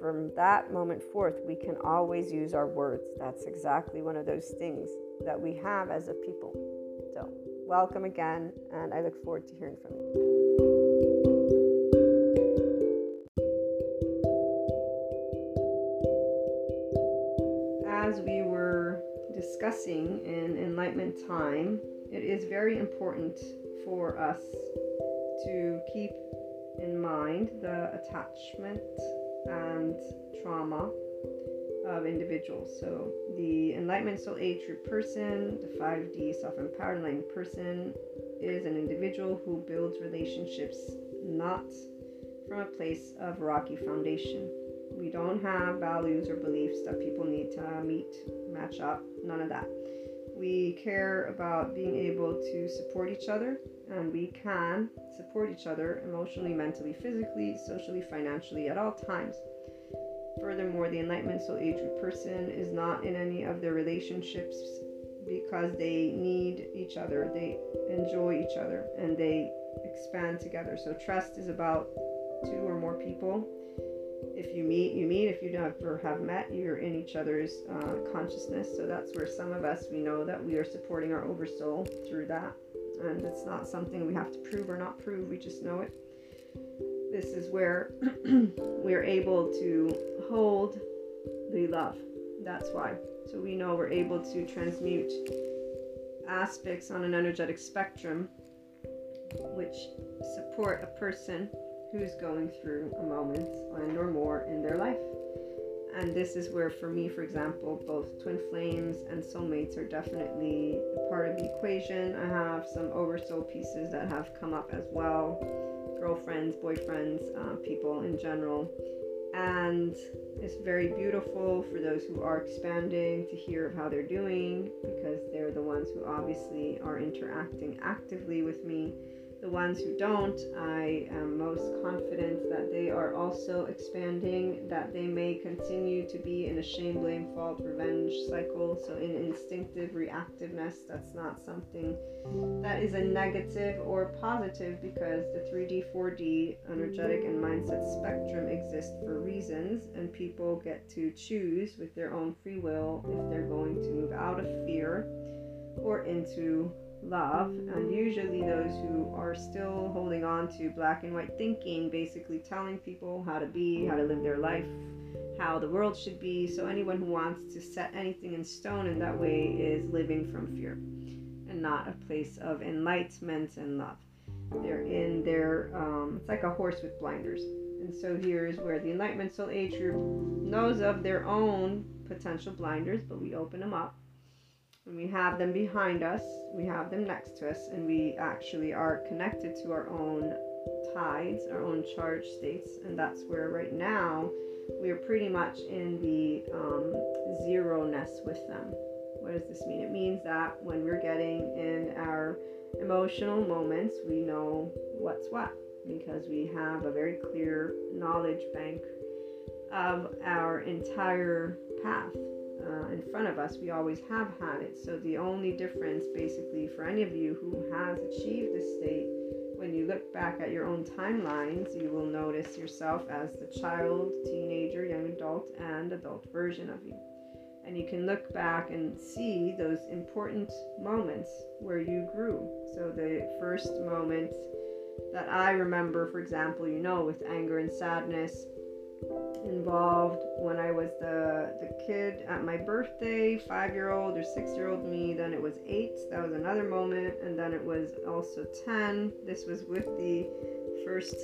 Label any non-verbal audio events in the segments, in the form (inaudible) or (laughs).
from that moment forth, we can always use our words. That's exactly one of those things that we have as a people. So, welcome again, and I look forward to hearing from you. As we were discussing in Enlightenment Time, it is very important for us to keep in mind the attachment and trauma of individuals. So, the Enlightenment Soul Age Group person, the 5D self empowered enlightened person, is an individual who builds relationships not from a place of rocky foundation. We don't have values or beliefs that people need to meet, match up, none of that. We care about being able to support each other, and we can support each other emotionally, mentally, physically, socially, financially at all times. Furthermore, the Enlightenment Soul Age person is not in any of their relationships because they need each other, they enjoy each other, and they expand together. So, trust is about two or more people. If you meet, you meet. If you never have met, you're in each other's uh, consciousness. So, that's where some of us we know that we are supporting our oversoul through that. And it's not something we have to prove or not prove, we just know it. This is where (clears throat) we're able to hold the love. That's why. So we know we're able to transmute aspects on an energetic spectrum which support a person who's going through a moment and or more in their life. And this is where, for me, for example, both twin flames and soulmates are definitely part of the equation. I have some oversoul pieces that have come up as well girlfriends, boyfriends, uh, people in general and it's very beautiful for those who are expanding to hear of how they're doing because they're the ones who obviously are interacting actively with me the ones who don't, I am most confident that they are also expanding, that they may continue to be in a shame, blame, fault, revenge cycle. So, in instinctive reactiveness, that's not something that is a negative or positive because the 3D, 4D energetic and mindset spectrum exist for reasons, and people get to choose with their own free will if they're going to move out of fear or into love, and usually those who are still holding on to black and white thinking, basically telling people how to be, how to live their life, how the world should be. So, anyone who wants to set anything in stone in that way is living from fear and not a place of enlightenment and love. They're in their, um, it's like a horse with blinders. And so, here's where the Enlightenment Soul Age group knows of their own potential blinders, but we open them up and we have them behind us, we have them next to us, and we actually are connected to our own tides, our own charge states, and that's where right now we are pretty much in the um, zero ness with them. What does this mean? It means that when we're getting in our emotional moments, we know what's what because we have a very clear knowledge bank of our entire path uh, in front of us. We always have had it. So the only difference, basically, for any of you who has achieved this state, when you look back at your own timelines, you will notice yourself as the child, teenager, young adult, and adult version of you. And you can look back and see those important moments where you grew. So the first moment that I remember, for example, you know, with anger and sadness, involved when I was the the kid at my birthday, five year old or six year old me. Then it was eight. That was another moment, and then it was also ten. This was with the first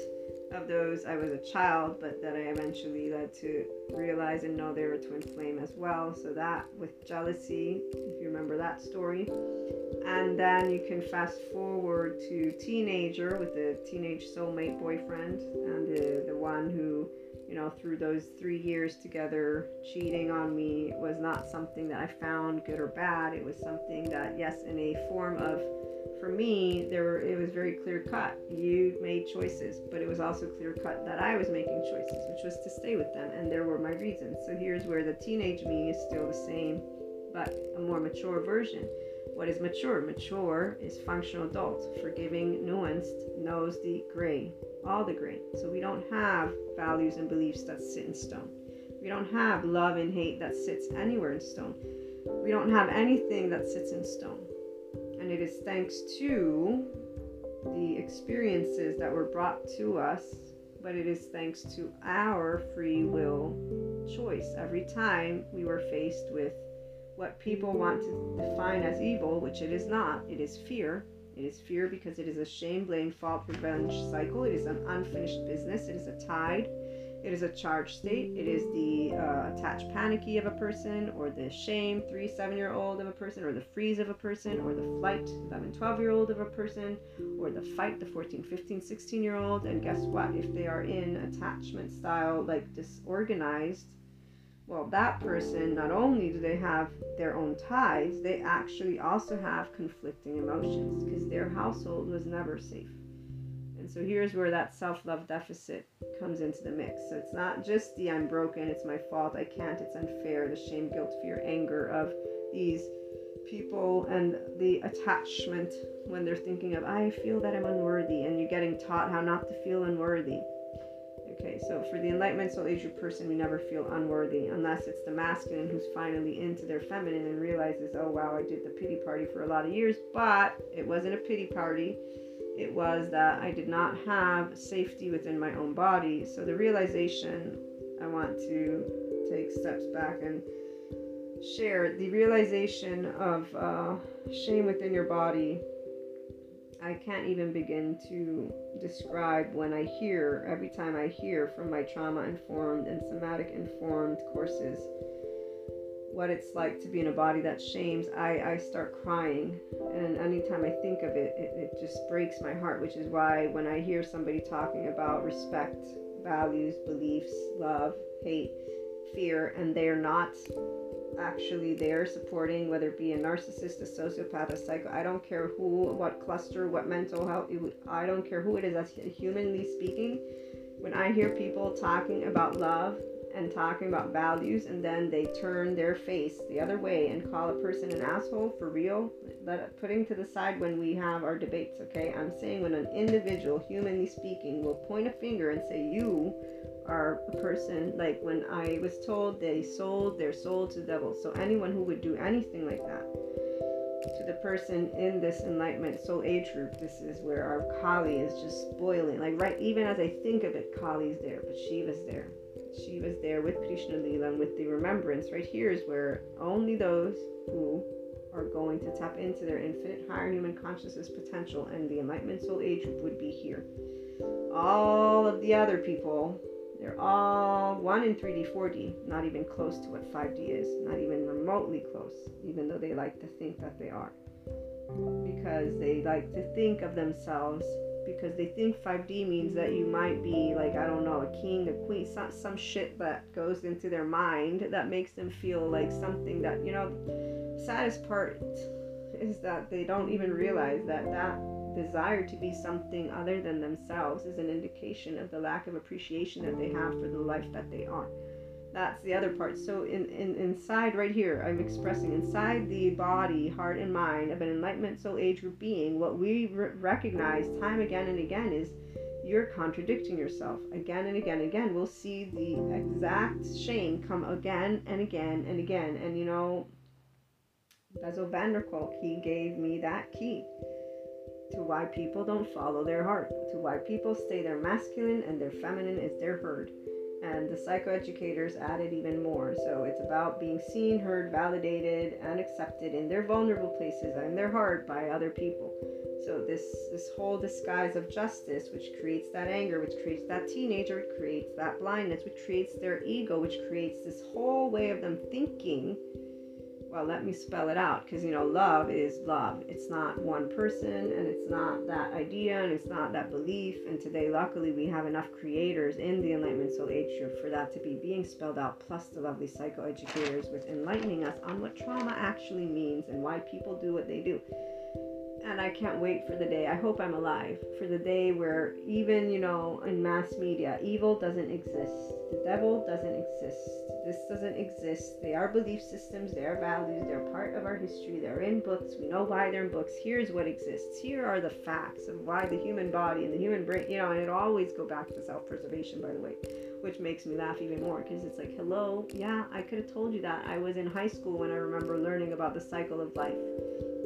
of those. I was a child, but that I eventually led to realize and know they were twin flame as well. So that with jealousy, if you remember that story. And then you can fast forward to teenager with the teenage soulmate boyfriend and the, the one who you know, through those three years together, cheating on me was not something that I found good or bad. It was something that, yes, in a form of, for me, there were, it was very clear cut. You made choices, but it was also clear cut that I was making choices, which was to stay with them, and there were my reasons. So here's where the teenage me is still the same, but a more mature version. What is mature? Mature is functional adult, forgiving, nuanced, knows the gray, all the gray. So we don't have values and beliefs that sit in stone. We don't have love and hate that sits anywhere in stone. We don't have anything that sits in stone. And it is thanks to the experiences that were brought to us, but it is thanks to our free will choice. Every time we were faced with what people want to define as evil, which it is not. It is fear. It is fear because it is a shame, blame, fault, revenge cycle. It is an unfinished business. It is a tide. It is a charged state. It is the uh, attached panicky of a person, or the shame, three, seven year old of a person, or the freeze of a person, or the flight, 11, 12 year old of a person, or the fight, the 14, 15, 16 year old. And guess what? If they are in attachment style, like disorganized, well, that person, not only do they have their own ties, they actually also have conflicting emotions because their household was never safe And so here's where that self love deficit comes into the mix. So it's not just the I'm broken, it's my fault, I can't, it's unfair, the shame, guilt, fear, anger of these people and the attachment when they're thinking of I feel that I'm unworthy and you're getting taught how not to feel unworthy. Okay, so for the enlightenment soul age person, we never feel unworthy unless it's the masculine who's finally into their feminine and realizes, oh wow, I did the pity party for a lot of years, but it wasn't a pity party it was that I did not have safety within my own body. So the realization I want to take steps back and share the realization of uh, shame within your body. I can't even begin to describe when I hear, every time I hear from my trauma informed and somatic informed courses what it's like to be in a body that shames, I, I start crying. And anytime I think of it, it, it just breaks my heart, which is why when I hear somebody talking about respect, values, beliefs, love, hate, fear, and they're not actually there supporting, whether it be a narcissist, a sociopath, a psycho, I don't care who, what cluster, what mental health, I don't care who it is, that's humanly speaking. When I hear people talking about love and talking about values and then they turn their face the other way and call a person an asshole for real let putting to the side when we have our debates okay i'm saying when an individual humanly speaking will point a finger and say you are a person like when i was told they sold their soul to the devil so anyone who would do anything like that to the person in this enlightenment soul age group this is where our kali is just boiling like right even as i think of it kali's there but shiva's there she was there with Krishna Lila and with the remembrance. Right here is where only those who are going to tap into their infinite higher human consciousness potential and the enlightenment soul age group would be here. All of the other people, they're all one in 3D, 4D, not even close to what 5D is, not even remotely close, even though they like to think that they are. Because they like to think of themselves because they think 5D means that you might be like I don't know a king, a queen, some some shit that goes into their mind that makes them feel like something that you know. The saddest part is that they don't even realize that that desire to be something other than themselves is an indication of the lack of appreciation that they have for the life that they are. That's the other part. So in, in inside right here i'm expressing inside the body heart and mind of an enlightenment soul age group being what we re- recognize time again and again is you're contradicting yourself. Again and again and again we'll see the exact shame come again and again and again. And you know Bessel van der Kolk, he gave me that key to why people don't follow their heart, to why people stay their masculine and their feminine is their herd and the psychoeducators added even more. So it's about being seen, heard, validated, and accepted in their vulnerable places and their heart by other people. So this this whole disguise of justice, which creates that anger, which creates that teenager, which creates that blindness, which creates their ego, which creates this whole way of them thinking well, let me spell it out because you know, love is love. It's not one person and it's not that idea and it's not that belief. And today, luckily, we have enough creators in the Enlightenment Soul Age group for that to be being spelled out, plus the lovely psychoeducators with enlightening us on what trauma actually means and why people do what they do and I can't wait for the day. I hope I'm alive for the day where even, you know, in mass media, evil doesn't exist. The devil doesn't exist. This doesn't exist. They are belief systems, they are values, they're part of our history, they're in books. We know why they're in books. Here's what exists. Here are the facts of why the human body and the human brain, you know, and it always go back to self-preservation, by the way, which makes me laugh even more because it's like, hello, yeah, I could have told you that. I was in high school when I remember learning about the cycle of life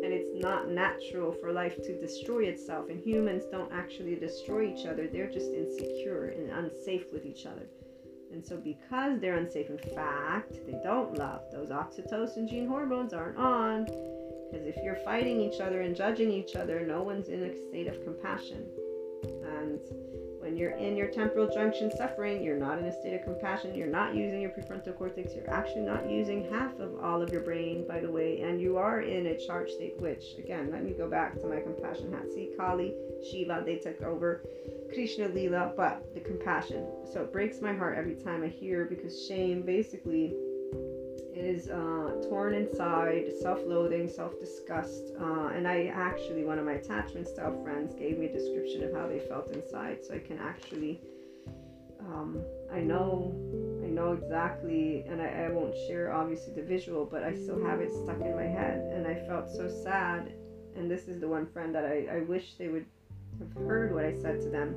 and it's not natural for life to destroy itself and humans don't actually destroy each other they're just insecure and unsafe with each other And so, because they're unsafe, in fact, they don't love. Those oxytocin gene hormones aren't on. Because if you're fighting each other and judging each other, no one's in a state of compassion. And when you're in your temporal junction suffering, you're not in a state of compassion. You're not using your prefrontal cortex. You're actually not using half of all of your brain, by the way. And you are in a charged state, which, again, let me go back to my compassion hat. See, Kali, Shiva, they took over. Krishna Lila, but the compassion. So it breaks my heart every time I hear because shame basically is uh, torn inside, self-loathing, self-disgust, uh, and I actually one of my attachment style friends gave me a description of how they felt inside, so I can actually, um, I know, I know exactly, and I, I won't share obviously the visual, but I still have it stuck in my head, and I felt so sad. And this is the one friend that I, I wish they would have heard what I said to them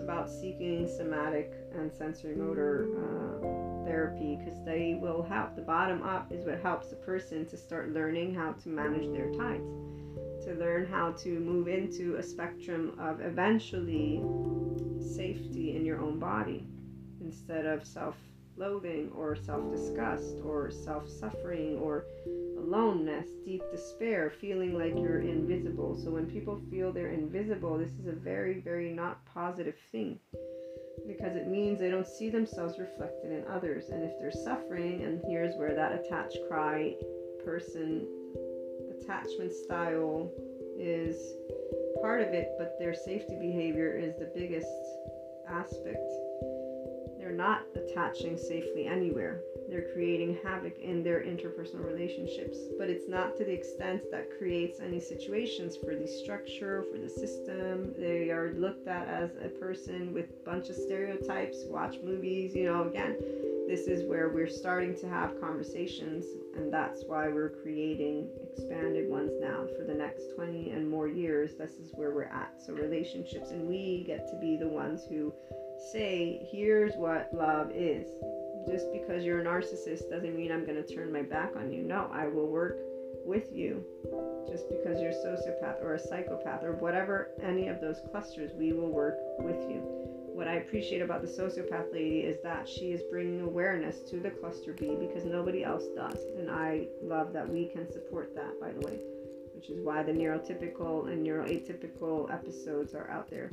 about seeking somatic and sensorimotor uh, therapy because they will help. The bottom up is what helps a person to start learning how to manage their tides, to learn how to move into a spectrum of eventually safety in your own body instead of self loathing or self disgust or self suffering or aloneness, deep despair, feeling like you're invisible. So when people feel they're invisible, this is a very, very not positive thing because it means they don't see themselves reflected in others. And if they're suffering, and here's where that attached cry person attachment style is part of it, but their safety behavior is the biggest aspect. Not attaching safely anywhere they're creating havoc in their interpersonal relationships. But it's not to the extent that creates any situations for the structure, for the system. They are looked at as a person with a bunch of stereotypes, watch movies, you know, again, this is where we're starting to have conversations, and that's why we're creating expanded ones now for the next 20 and more years. This is where we're at. So, relationships, and we get to be the ones who say, here's what love is just because you're a narcissist doesn't mean I'm going to turn my back on you. No, I will work with you. Just because you're a sociopath or a psychopath or whatever, any of those clusters, we will work with you. What I appreciate about the sociopath lady is that she is bringing awareness to the cluster B because nobody else does. And I love that we can support that, by the way, which is why the neurotypical and neuroatypical episodes are out there.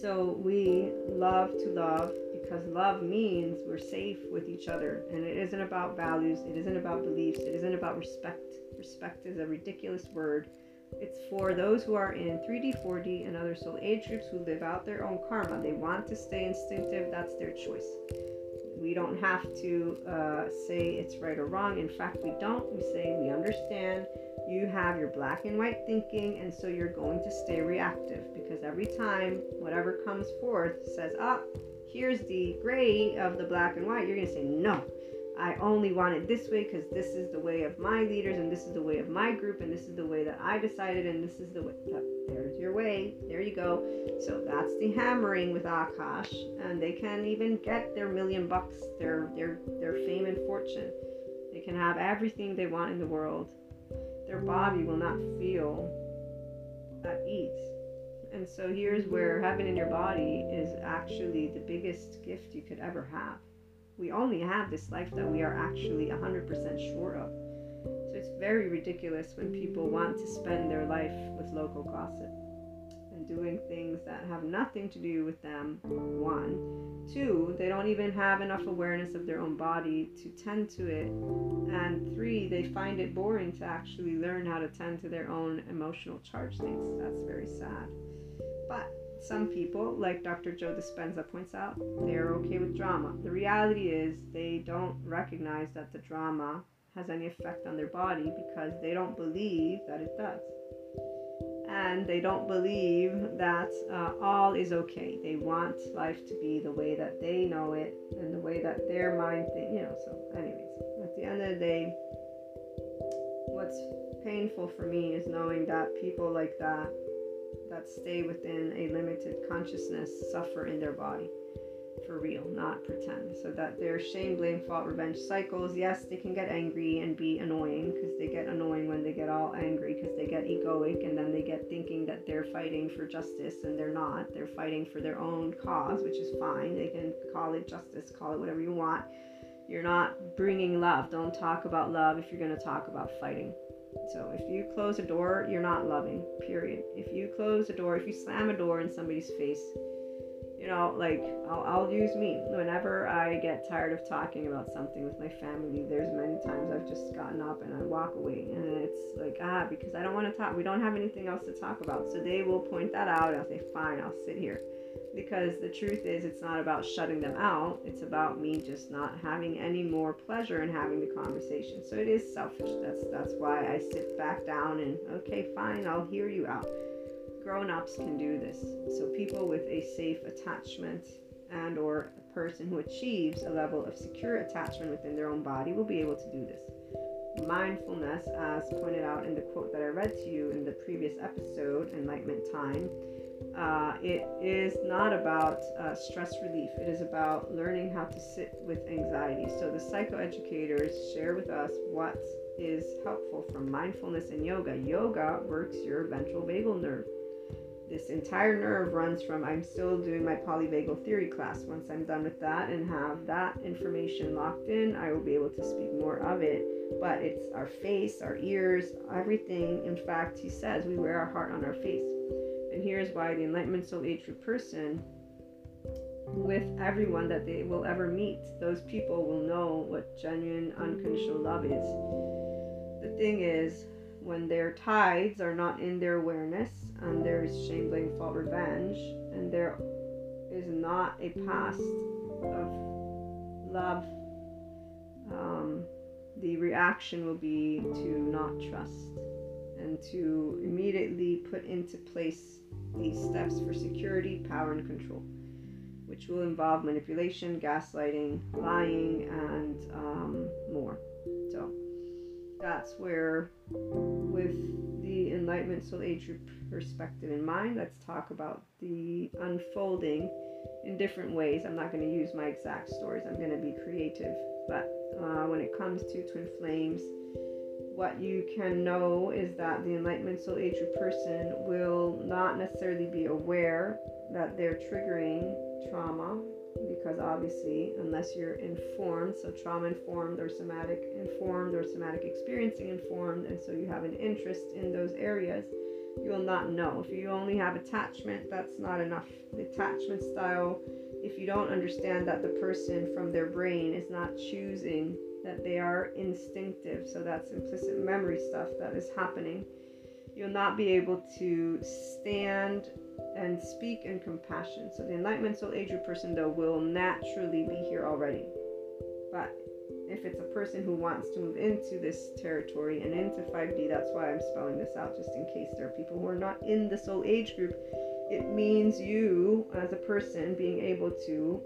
So we love to love because love means we're safe with each other. And it isn't about values it isn't about beliefs it isn't about respect. Respect is a ridiculous word. It's for those who are in 3d 4d and other soul age groups who live out their own karma. They want to stay instinctive that's their choice we don't have to uh, say it's right or wrong. In fact we don't. We say we understand. You have your black and white thinking and so you're going to stay reactive. Because every time whatever comes forth says oh, here's the gray of the black and white, you're going to say, no, I only want it this way because this is the way of my leaders and this is the way of my group and this is the way that I decided and this is the way. Yep, there's your way. There you go. So that's the hammering with Akash, and they can even get their million bucks, their their their fame and fortune. They can have everything they want in the world. Their body will not feel at ease and so here's where heaven in your body is actually the biggest gift you could ever have. We only have this life that we are actually 100% sure of. So it's very ridiculous when people want to spend their life with local gossip and doing things that have nothing to do with them. One. Two, they don't even have enough awareness of their own body to tend to it. And three, they find it boring to actually learn how to tend to their own emotional charge things. That's very sad. But some people, like Dr. Joe Dispenza points out, they're okay with drama. The reality is they don't recognize that the drama has any effect on their body because they don't believe that it does. And they don't believe that uh, all is okay. They want life to be the way that they know it and the way that their mind thinks, you know. So, anyways, at the end of the day, what's painful for me is knowing that people like that that stay within a limited consciousness suffer in their body for real, not pretend. So that their shame, blame, fault, revenge cycles, yes, they can get angry and be annoying because they get annoying when they get all angry because they get egoic and then they get thinking that they're fighting for justice and they're not. They're fighting for their own cause, which is fine. They can call it justice, call it whatever you want. You're not bringing love. Don't talk about love if you're going to talk about fighting. So if you close a door, you're not loving, period. If you close a door, if you slam a door in somebody's face, you know, like I'll, I'll use me. Whenever I get tired of talking about something with my family, there's many times I've just gotten up and I walk away, and it's like ah, because I don't want to talk. We don't have anything else to talk about, so they will point that out. I'll say fine, I'll sit here, because the truth is, it's not about shutting them out. It's about me just not having any more pleasure in having the conversation. So it is selfish. That's that's why I sit back down and okay, fine, I'll hear you out grown-ups can do this so people with a safe attachment and or a person who achieves a level of secure attachment within their own body will be able to do this mindfulness as pointed out in the quote that i read to you in the previous episode enlightenment time uh, it is not about uh, stress relief it is about learning how to sit with anxiety so the psychoeducators share with us what is helpful from mindfulness and yoga yoga works your ventral vagal nerve this entire nerve runs from I'm still doing my polyvagal theory class. Once I'm done with that and have that information locked in, I will be able to speak more of it. But it's our face, our ears, everything. In fact, he says we wear our heart on our face. And here's why the Enlightenment Soul Age person, with everyone that they will ever meet, those people will know what genuine unconditional love is. The thing is, when their tides are not in their awareness and there is shame, blame, fault, revenge, and there is not a past of love, um, the reaction will be to not trust and to immediately put into place these steps for security, power, and control, which will involve manipulation, gaslighting, lying, and um, more. So that's where, with the Enlightenment Soul Age perspective in mind, let's talk about the unfolding in different ways. I'm not going to use my exact stories, I'm going to be creative. But uh, when it comes to twin flames, what you can know is that the Enlightenment Soul Age person will not necessarily be aware that they're triggering trauma because obviously, unless you're informed, so trauma informed or somatic informed or somatic experiencing informed, and so you have an interest in those areas, you will not know. If you only have attachment, that's not enough. The attachment style, if you don't understand that the person from their brain is not choosing, that they are instinctive, so that's implicit memory stuff that is happening, you'll not be able to stand and speak in compassion. So the enlightenment soul age group person though will naturally be here already. But if it's a person who wants to move into this territory and into 5D, that's why I'm spelling this out just in case there are people who are not in the soul age group. It means you as a person being able to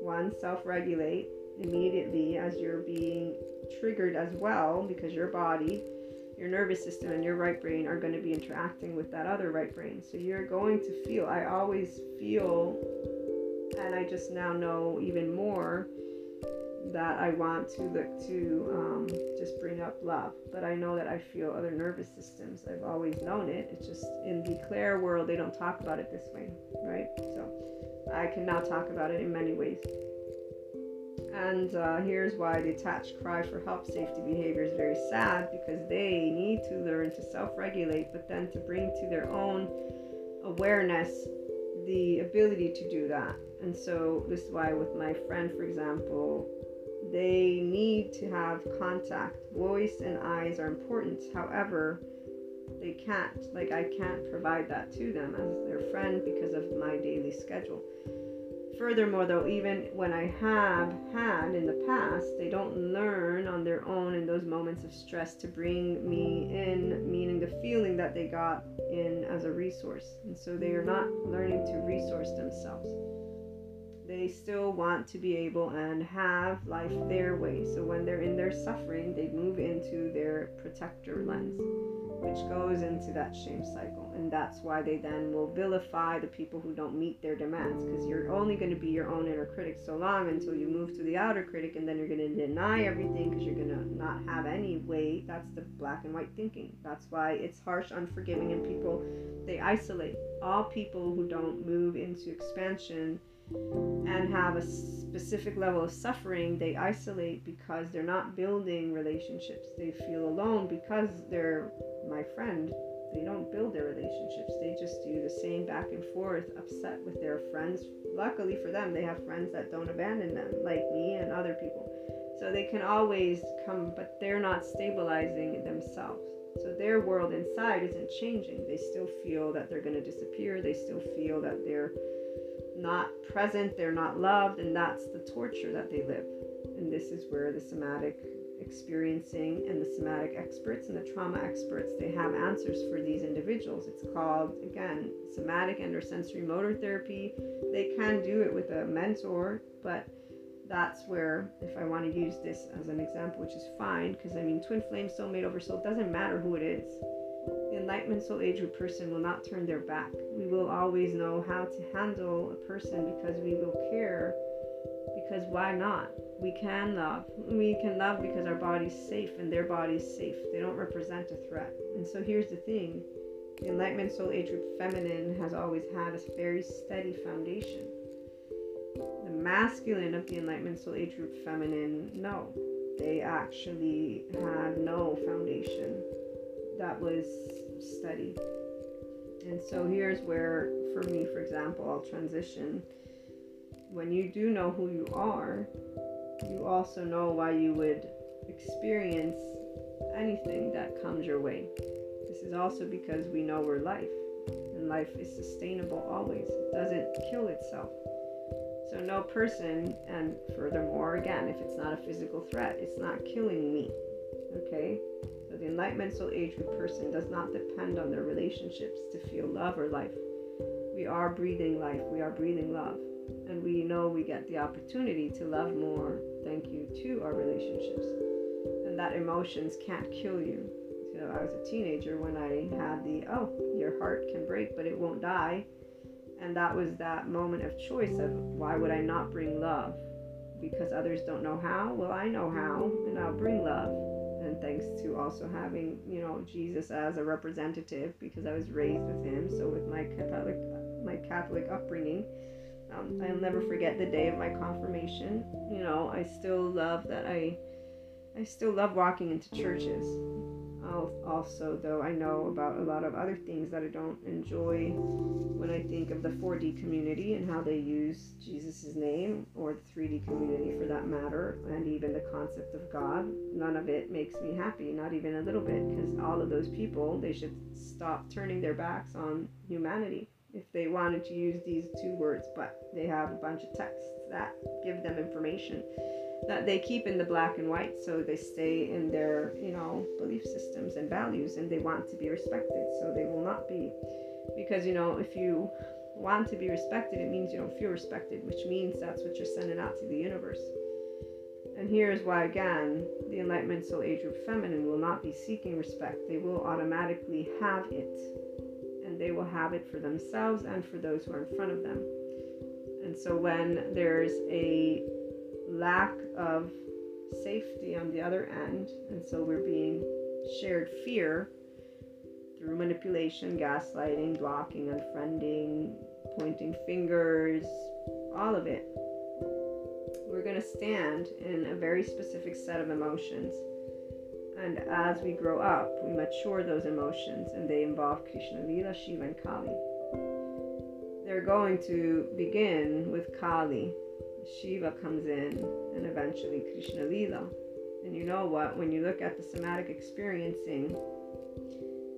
one self-regulate immediately as you're being triggered as well because your body your nervous system and your right brain are going to be interacting with that other right brain. So you're going to feel, I always feel, and I just now know even more that I want to look to um, just bring up love. But I know that I feel other nervous systems. I've always known it. It's just in the clair world, they don't talk about it this way, right? So I can now talk about it in many ways. And uh, here's why the attached cry for help safety behavior is very sad because they need to learn to self regulate, but then to bring to their own awareness the ability to do that. And so, this is why, with my friend, for example, they need to have contact. Voice and eyes are important. However, they can't, like, I can't provide that to them as their friend because of my daily schedule. Furthermore, though, even when I have had in the past, they don't learn on their own in those moments of stress to bring me in, meaning the feeling that they got in as a resource. And so they are not learning to resource themselves. They still want to be able and have life their way. So when they're in their suffering, they move into their protector lens. which goes into that shame cycle. And that's why they then will vilify the people who don't meet their demands because you're only going to be your own inner critic so long until you move to the outer critic and then you're going to deny everything because you're going to not have any weight. That's the black and white thinking. That's why it's harsh, unforgiving, and people they isolate. All people who don't move into expansion and have a specific level of suffering, they isolate because they're not building relationships. They feel alone because they're my friend. They don't build their relationships. They just do the same back and forth, upset with their friends. Luckily for them, they have friends that don't abandon them, like me and other people. So they can always come, but they're not stabilizing themselves. So their world inside isn't changing. They still feel that they're going to disappear. They still feel that they're not present, they're not loved, and that's the torture that they live. And this is where the somatic experiencing and the somatic experts and the trauma experts they have answers for these individuals it's called again somatic and or sensorimotor therapy they can do it with a mentor but that's where if i want to use this as an example which is fine because i mean twin flame soulmate over soul doesn't matter who it is the enlightenment soul age person will not turn their back. We will always know how to handle a person because we will care. Because why not? We can love. We can love because our body's safe and their body's safe. They don't represent a threat. And so here's the thing the enlightenment soul age group feminine has always had a very steady foundation. The masculine of the enlightenment soul age group feminine, no. They actually had no foundation that was steady. And so here's where, for me, for example, I'll transition. When you do know who you are, you also know why you would experience anything that comes your way. This is also because we know we're life, and life is sustainable always, it doesn't kill itself. So, no person, and furthermore, again, if it's not a physical threat, it's not killing me. Okay? So the enlightenment soul age group person does not depend on their relationships to feel love or life. We are breathing life, we are breathing love. And we know we get the opportunity to love more thank you to our relationships. And that emotions can't kill you. You know, I was a teenager when I had the oh, your heart can break, but it won't die. And that was that moment of choice of why would I not bring love? Because others don't know how? Well, I know how, and I'll bring love and thanks to also having you know Jesus as a representative because I was raised with him. So with my Catholic my Catholic upbringing, um, I'll never forget the day of my confirmation. You know, I still love that I I still love walking into churches also, though I know about a lot of other things that I don't enjoy when I think of the 4D community and how they use Jesus' name, or the 3D community for that matter, and even the concept of God. None of it makes me happy, not even a little bit, because all of those people, they should stop turning their backs on humanity if they wanted to use these two words, but they have a bunch of texts that give them information that they keep in the black and white so they stay in their you know belief systems and values and they want to be respected so they will not be. Because you know if you want to be respected it means you don't feel respected which means that's what you're sending out to the universe. And here's why again the enlightenment soul age group feminine will not be seeking respect. They will automatically have it and they will have it for themselves and for those who are in front of them and so when there's a lack of safety on the other end. And so we're being shared fear through manipulation, gaslighting, blocking, unfriending, pointing fingers, all of it. We're going to stand in a very specific set of emotions. And as we grow up, we mature those emotions, and they involve Krishna, Lila, Shiva, and Kali. They're going to begin with Kali, Shiva comes in, and eventually Krishna Lila. And you know what? When you look at the somatic experiencing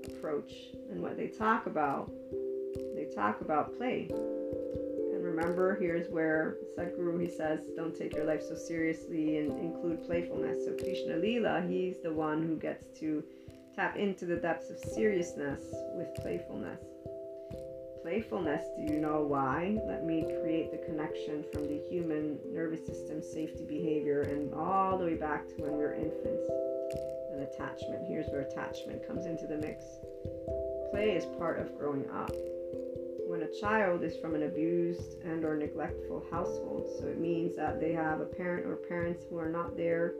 approach and what they talk about, they talk about play. Remember, here's where Sadhguru he says, "Don't take your life so seriously and include playfulness." So Krishna Lila, he's the one who gets to tap into the depths of seriousness with playfulness playfulness, do you know why? Let me create the connection from the human nervous system safety behavior and all the way back to when we were infants. and attachment. Here's where attachment comes into the mix. Play is part of growing up. A child is from an abused and or neglectful household, so it means that they have a parent or parents who are not there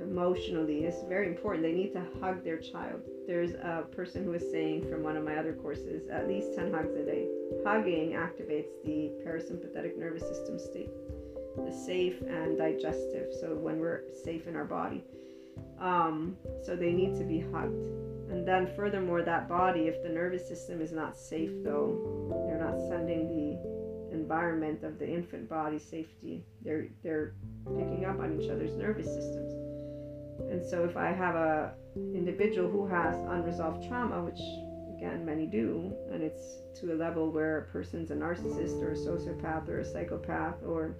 emotionally. It's very important. They need to hug their child. There's a person who is saying from one of my other courses, at least 10 hugs a day. Hugging activates the parasympathetic nervous system state, the safe and digestive. So when we're safe in our body. Um, so they need to be hugged. And then, furthermore, that body, if the nervous system is not safe, though, they're not sending the environment of the infant body safety. They're they're picking up on each other's nervous systems. And so, if I have a individual who has unresolved trauma, which again many do, and it's to a level where a person's a narcissist or a sociopath or a psychopath or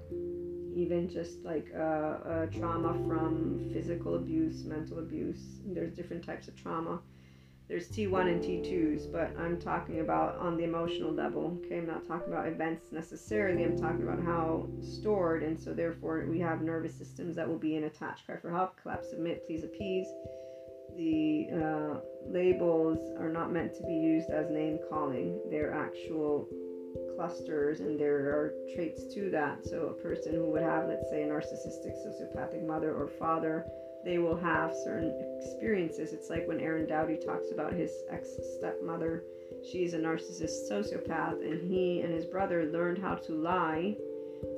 even just like a, a trauma from physical abuse, mental abuse. There's different types of trauma. There's T1 and T2s, but I'm talking about on the emotional level. Okay, I'm not talking about events necessarily. I'm talking about how stored, and so therefore we have nervous systems that will be in attached. Cry for help, collapse, submit, please appease. The uh, labels are not meant to be used as name calling. They're actual clusters and there are traits to that. So, a person who would have, let's say, a narcissistic, sociopathic mother or father, they will have certain experiences. It's like when Aaron Doughty talks about his ex stepmother. She's a narcissist sociopath, and he and his brother learned how to lie,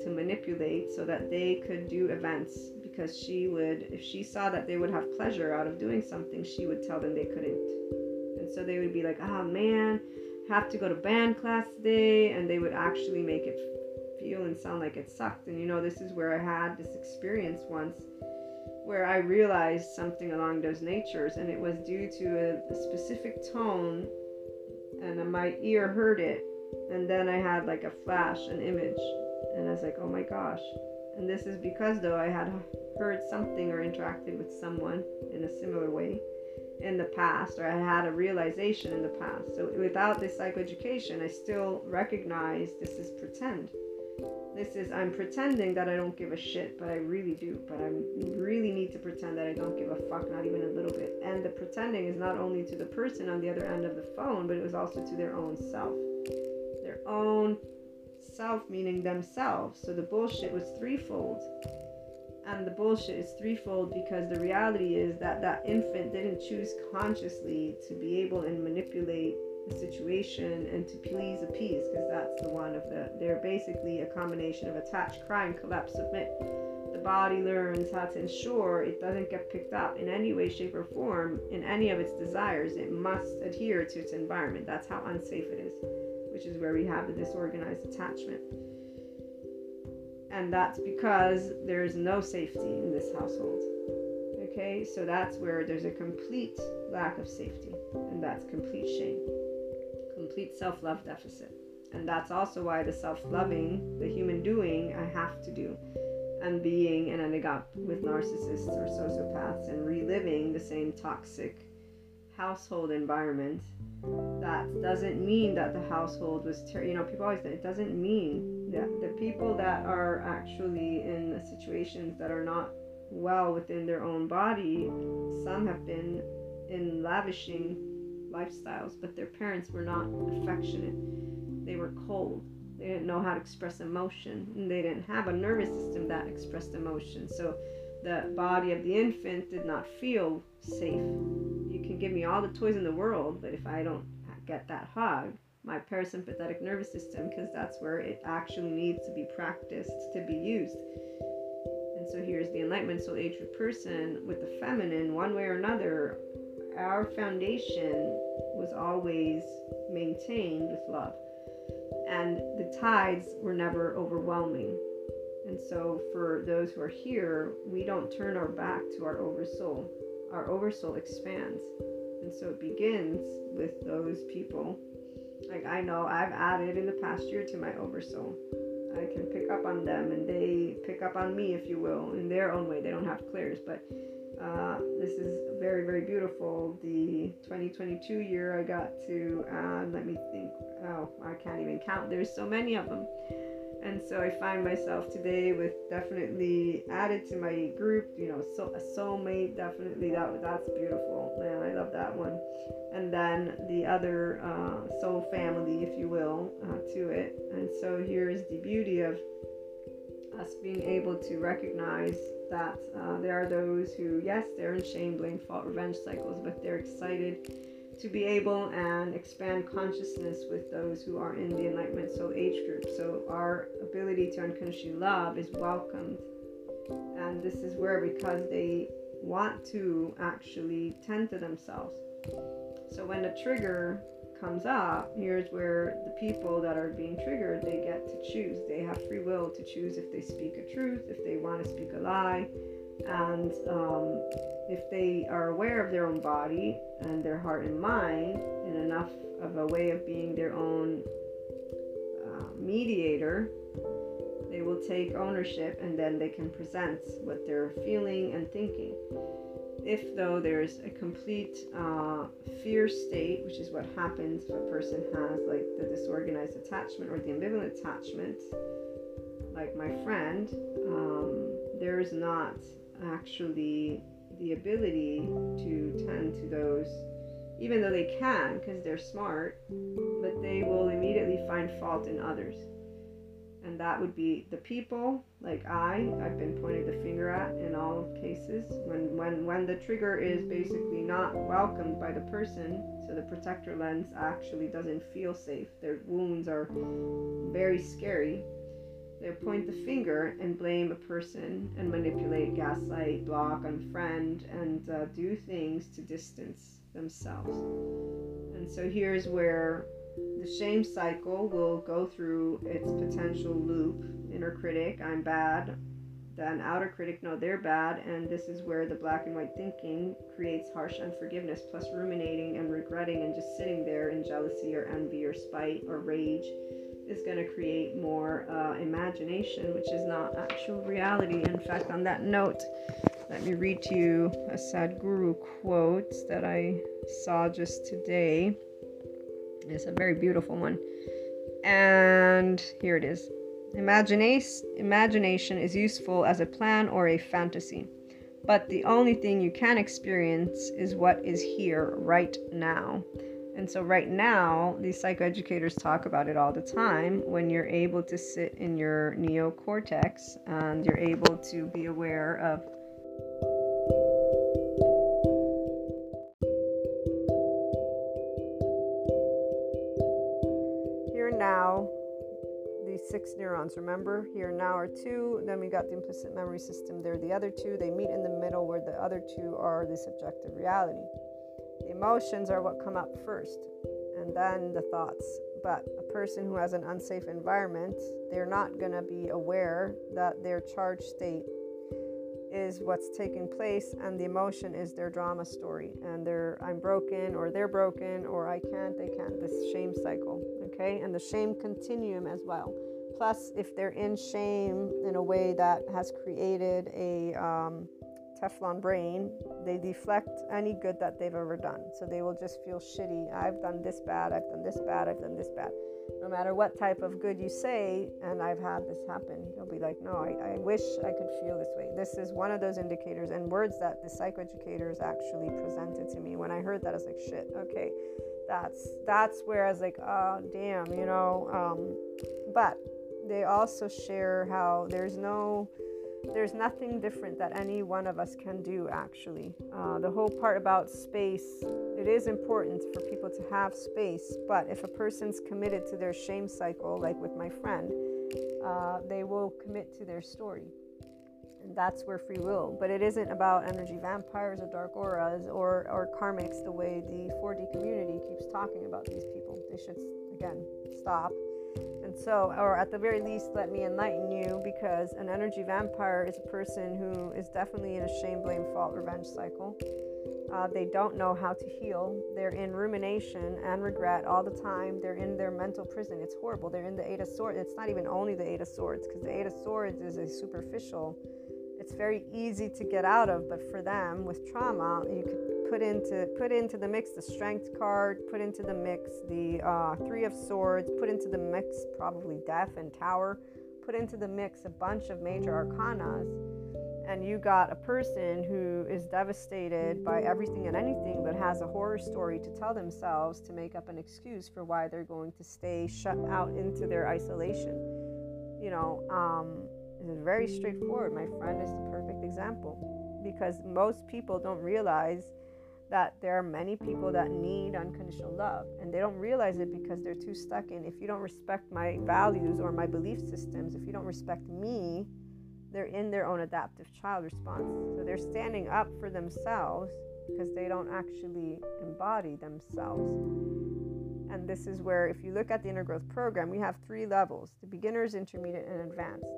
to manipulate, so that they could do events. Because she would, if she saw that they would have pleasure out of doing something, she would tell them they couldn't. And so they would be like, oh man, have to go to band class today and they would actually make it feel and sound like it sucked. And you know this is where i had this experience once where i realized something along those natures and it was due to a, a specific tone and my ear heard it and then i had like a flash an image and i was like oh my gosh. And this is because though i had heard something or interacted with someone in a similar way in the past or I had a realization in the past. So without this psychoeducation, I still recognize this is pretend. This is I'm pretending that I don't give a shit, but I really do. But I really need to pretend that I don't give a fuck, not even a little bit. And the pretending is not only to the person on the other end of the phone, but it was also to their own self. Their own self meaning themselves. So the bullshit was threefold and the bullshit is threefold because the reality is that that infant didn't choose consciously to be able and manipulate the situation and to please appease because that's the one of the they're basically a combination of attach cry and collapse submit. The body learns how to ensure it doesn't get picked up in any way shape or form in any of its desires. It must adhere to its environment. That's how unsafe it is which is where we have the disorganized attachment and that's because there's no safety in this household. Okay, so that's where there's a complete lack of safety, and that's complete shame, complete self love deficit. And that's also why the self loving, the human doing, I have to do, and being and ending up with narcissists or sociopaths and reliving the same toxic household environment that doesn't mean that the household was ter- you know people always say it doesn't mean that the people that are actually in situations that are not well within their own body some have been in lavishing lifestyles but their parents were not affectionate. They were cold. They didn't know how to express emotion and they didn't have a nervous system that expressed emotion. So the body of the infant did not feel safe. You can give me all the toys in the world, but if I don't get that hug, my parasympathetic nervous system, because that's where it actually needs to be practiced to be used. And so here's the enlightenment soul age person with the feminine, one way or another, our foundation was always maintained with love. And the tides were never overwhelming. And so, for those who are here, we don't turn our back to our oversoul our oversoul expands. And so it begins with those people. Like I know I've added in the past year to my oversoul. I can pick up on them and they pick up on me, if you will, in their own way. They don't have clairs, but uh, this is very, very beautiful. The 2022 year I got to, uh, let me think, oh, I can't even count. There's so many of them and so I find myself today with definitely added to my group. You know, so a soulmate definitely that that's beautiful, man. I love that one. And then the other uh, soul family, if you will, uh, to it. And so here's the beauty of us being able to recognize that uh, there are those who, yes, they're in shame, blame, fault, revenge cycles, but they're excited to be able and expand consciousness with those who are in the Enlightenment Soul age group. So our ability to unconditionally love is welcomed. And this is where, because they want to actually tend to themselves. So when the trigger comes up, here's where the people that are being triggered, they get to choose. They have free will to choose if they speak a truth, if they want to speak a lie, and um, if they are aware of their own body and their heart and mind in enough of a way of being their own uh, mediator, they will take ownership and then they can present what they're feeling and thinking. If, though, there's a complete uh, fear state, which is what happens if a person has like the disorganized attachment or the ambivalent attachment, like my friend, um, there's not actually the ability to tend to those, even though they can because they're smart, but they will immediately find fault in others. And that would be the people, like I, I've been pointed the finger at in all cases. When, when, when the trigger is basically not welcomed by the person, so the protector lens actually doesn't feel safe. Their wounds are very scary they point the finger and blame a person and manipulate, gaslight, block, unfriend, and uh, do things to distance themselves. And so here's where the shame cycle will go through its potential loop. Inner critic, I'm bad. Then outer critic, no, they're bad. And this is where the black and white thinking creates harsh unforgiveness, plus ruminating and regretting and just sitting there in jealousy or envy or spite or rage is going to create more uh, imagination, which is not actual reality. In fact, on that note, let me read to you a Sadhguru quote that I saw just today. It's a very beautiful one. And here it is Imagination, imagination is useful as a plan or a fantasy, but the only thing you can experience is what is here right now. And so, right now, these psychoeducators talk about it all the time when you're able to sit in your neocortex and you're able to be aware of. Here now, these six neurons. Remember, here now are two. Then we got the implicit memory system. They're the other two. They meet in the middle where the other two are the subjective reality. Emotions are what come up first, and then the thoughts. But a person who has an unsafe environment, they're not going to be aware that their charged state is what's taking place and the emotion is their drama story and they're i'm broken or they're broken or i can't they can't this shame cycle okay and the shame continuum as well plus if they're in shame in a way that has created a um, Teflon brain, they deflect any good that they've ever done. So they will just feel shitty. I've done this bad, I've done this bad, I've done this bad. No matter what type of good you say, and I've had this happen, they'll be like, no, I, I wish I could feel this way. This is one of those indicators and words that the psychoeducators actually presented to me. When I heard that, I was like, shit, okay. That's that's where I was like, oh damn, you know. Um, but they also share how there's no there's nothing different that any one of us can do actually. Uh, the whole part about space it is important for people to have space but if a person's committed to their shame cycle like with my friend uh, they will commit to their story. And that's where free will but it isn't about energy vampires or dark auras or, or karmics the way the 4d community keeps talking about these people. They should again stop so, or at the very least, let me enlighten you because an energy vampire is a person who is definitely in a shame, blame, fault, revenge cycle. Uh, they don't know how to heal. They're in rumination and regret all the time. They're in their mental prison. It's horrible. They're in the Eight of Swords. It's not even only the Eight of Swords because the Eight of Swords is a superficial. It's very easy to get out of, but for them with trauma, you could put into put into the mix the strength card put into the mix the uh, three of swords put into the mix probably death and tower put into the mix a bunch of major arcanas and you got a person who is devastated by everything and anything but has a horror story to tell themselves to make up an excuse for why they're going to stay shut out into their isolation. You know um, it's very straightforward. My friend is the perfect example because most people don't realize that there are many people that need unconditional love and they don't realize it because they're too stuck in if you don't respect my values or my belief systems if you don't respect me they're in their own adaptive child response. So they're standing up for themselves because they don't actually embody themselves. And this is where, if you look at the inner growth program, we have three levels the beginners, intermediate, and advanced.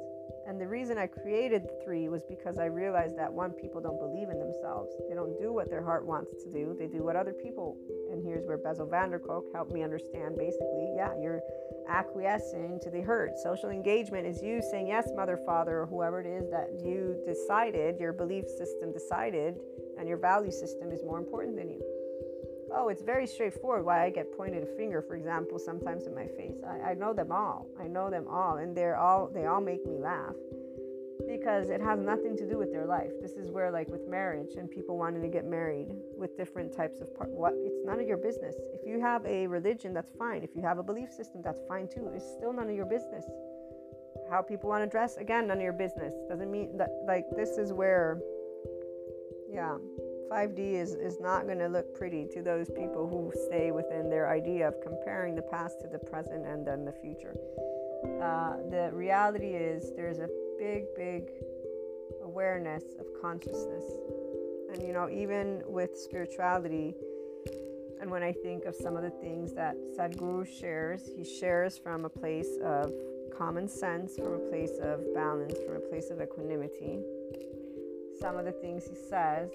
And the reason I created three was because I realized that one, people don't believe in themselves. They don't do what their heart wants to do. They do what other people, and here's where Bessel van der Kolk helped me understand basically, yeah, you're acquiescing to the hurt. Social engagement is you saying, yes, mother, father, or whoever it is that you decided, your belief system decided, and your value system is more important than you oh, it's very straightforward why I get pointed a finger, for example, sometimes in my face. I, I know them all. I know them all, and they're all they all make me laugh because it has nothing to do with their life. This is where, like with marriage and people wanting to get married with different types of part, what it's none of your business. If you have a religion, that's fine. If you have a belief system, that's fine too. It's still none of your business. How people want to dress, again, none of your business. Doesn't mean that like this is where, yeah 5D is, is not going to look pretty to those people who stay within their idea of comparing the past to the present and then the future. Uh, the reality is there's a big, big awareness of consciousness. And, you know, even with spirituality, and when I think of some of the things that Sadhguru shares, he shares from a place of common sense, from a place of balance, from a place of equanimity. Some of the things he says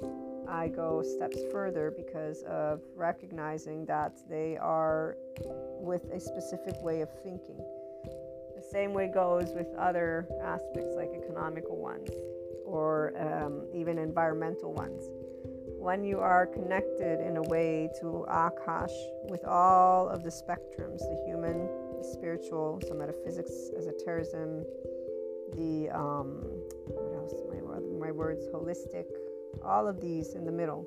I go steps further because of recognizing that they are with a specific way of thinking. The same way goes with other aspects like economical ones or um, even environmental ones. When you are connected in a way to Akash with all of the spectrums the human, the spiritual, so metaphysics, esotericism, the, um, what else? My, my words, holistic, all of these in the middle.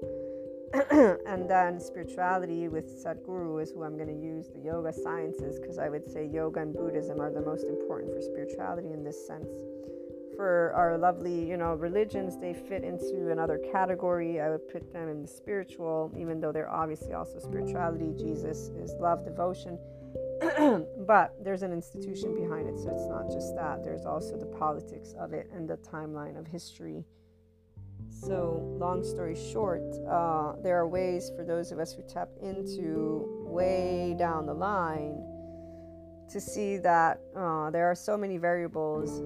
(clears throat) and then spirituality with Sadhguru is who I'm going to use, the yoga sciences, because I would say yoga and Buddhism are the most important for spirituality in this sense. For our lovely, you know, religions, they fit into another category. I would put them in the spiritual, even though they're obviously also spirituality. Jesus is love, devotion. (clears throat) but there's an institution behind it, so it's not just that. There's also the politics of it and the timeline of history so, long story short, uh, there are ways for those of us who tap into way down the line to see that uh, there are so many variables.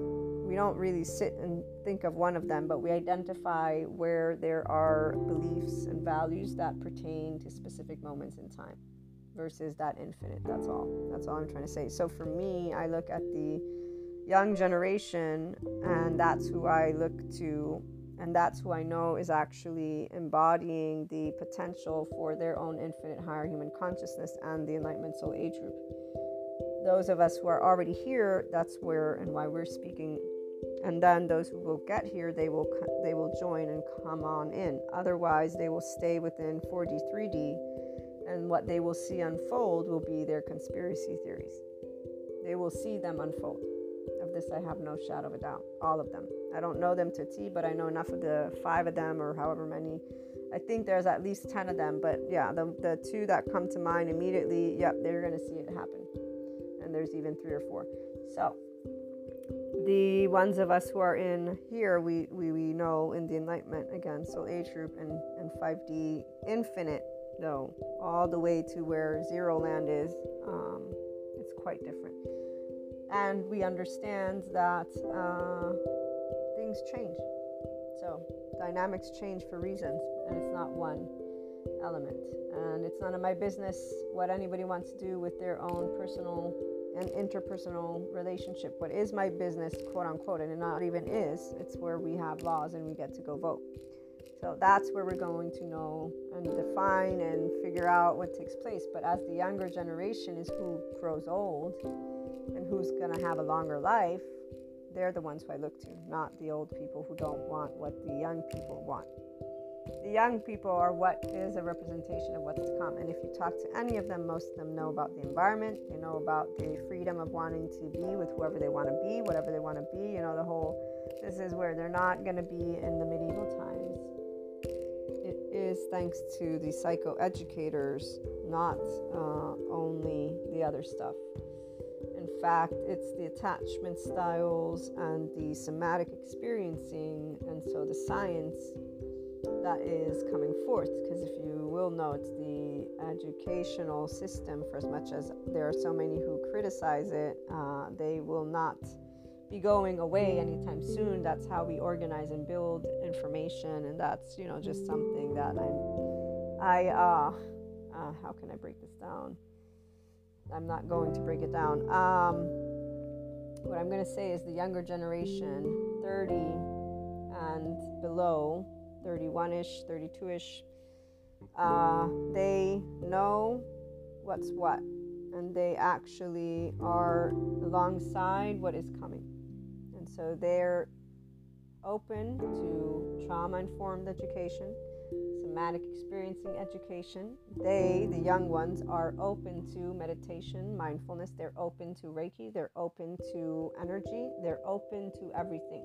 We don't really sit and think of one of them, but we identify where there are beliefs and values that pertain to specific moments in time versus that infinite. That's all. That's all I'm trying to say. So, for me, I look at the young generation, and that's who I look to and that's who I know is actually embodying the potential for their own infinite higher human consciousness and the Enlightenment Soul Age group. Those of us who are already here, that's where and why we're speaking. And then those who will get here, they will they will join and come on in. Otherwise, they will stay within 4D, 3D, and what they will see unfold will be their conspiracy theories. They will see them unfold. This, I have no shadow of a doubt. All of them. I don't know them to T, but I know enough of the five of them or however many. I think there's at least 10 of them, but yeah, the, the two that come to mind immediately, yep, they're going to see it happen. And there's even three or four. So, the ones of us who are in here, we, we, we know in the Enlightenment, again, Soul Age Group and, and 5D Infinite, though, all the way to where Zero Land is, um, it's quite different. And we understand that. Uh, things change. So, dynamics change for reasons, and it's not one element. And it's none of my business what anybody wants to do with their own personal and interpersonal relationship. What is my business, quote unquote, and it not even is, it's where we have laws and we get to go vote. So that's where we're going to know and define and figure out what takes place. But as the younger generation is who grows old and who's going to have a longer life, they're the ones who I look to, not the old people who don't want what the young people want. The young people are what is a representation of what's to come. And if you talk to any of them, most of them know about the environment. They know about the freedom of wanting to be with whoever they want to be, whatever they want to be. You know, the whole this is where they're not going to be in the medieval times. It is thanks to the psychoeducators, not uh, only the other stuff. Fact, it's the attachment styles and the somatic experiencing, and so the science that is coming forth. Because if you will it's the educational system, for as much as there are so many who criticize it, uh, they will not be going away anytime soon. That's how we organize and build information, and that's you know just something that I'm, I uh, uh how can I break this down? I'm not going to break it down. Um, what I'm going to say is the younger generation, 30 and below, 31 ish, 32 ish, uh, they know what's what and they actually are alongside what is coming. And so they're open to trauma informed education, somatic experiencing education. They, the young ones, are open to meditation, mindfulness. They're open to Reiki. They're open to energy. They're open to everything.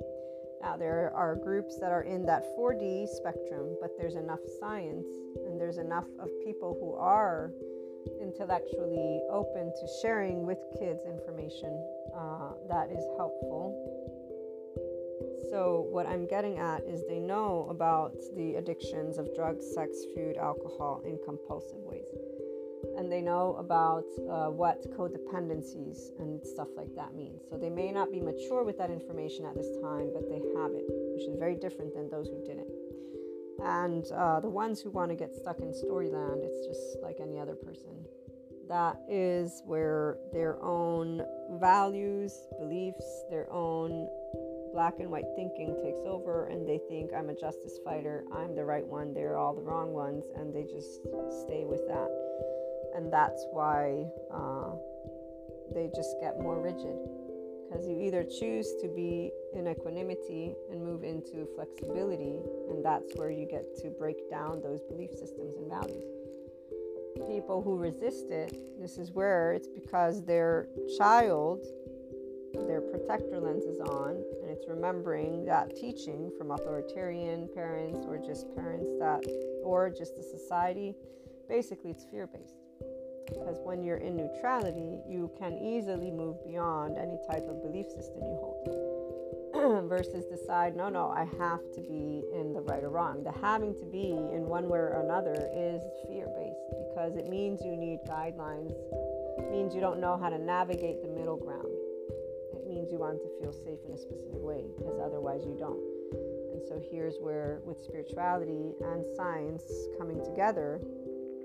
Now, there are groups that are in that 4D spectrum, but there's enough science and there's enough of people who are intellectually open to sharing with kids information uh, that is helpful. So, what I'm getting at is they know about the addictions of drugs, sex, food, alcohol in compulsive ways and they know about uh, what codependencies and stuff like that means. So they may not be mature with that information at this time, but they have it, which is very different than those who didn't. And uh, the ones who want to get stuck in storyland, it's just like any other person. That is where their own values, beliefs, their own black and white thinking takes over, and they think I'm a justice fighter, I'm the right one, they're all the wrong ones, and they just stay with that. And that's why uh, they just get more rigid. Because you either choose to be in equanimity and move into flexibility and that's where you get to break down those belief systems and values. People who resist it this is where it's because their child their protector lens is on it's remembering that teaching from authoritarian parents or just parents that or just the society basically it's fear based because when you're in neutrality, you can easily move beyond any type of belief system you hold. (clears throat) Versus decide, no, no, I have to be in the right or wrong. The having to be in one way or another is fear based because it means you need guidelines, means you don't know how to navigate the middle ground. You want to feel safe in a specific way because otherwise you don't. And so here's where, with spirituality and science coming together,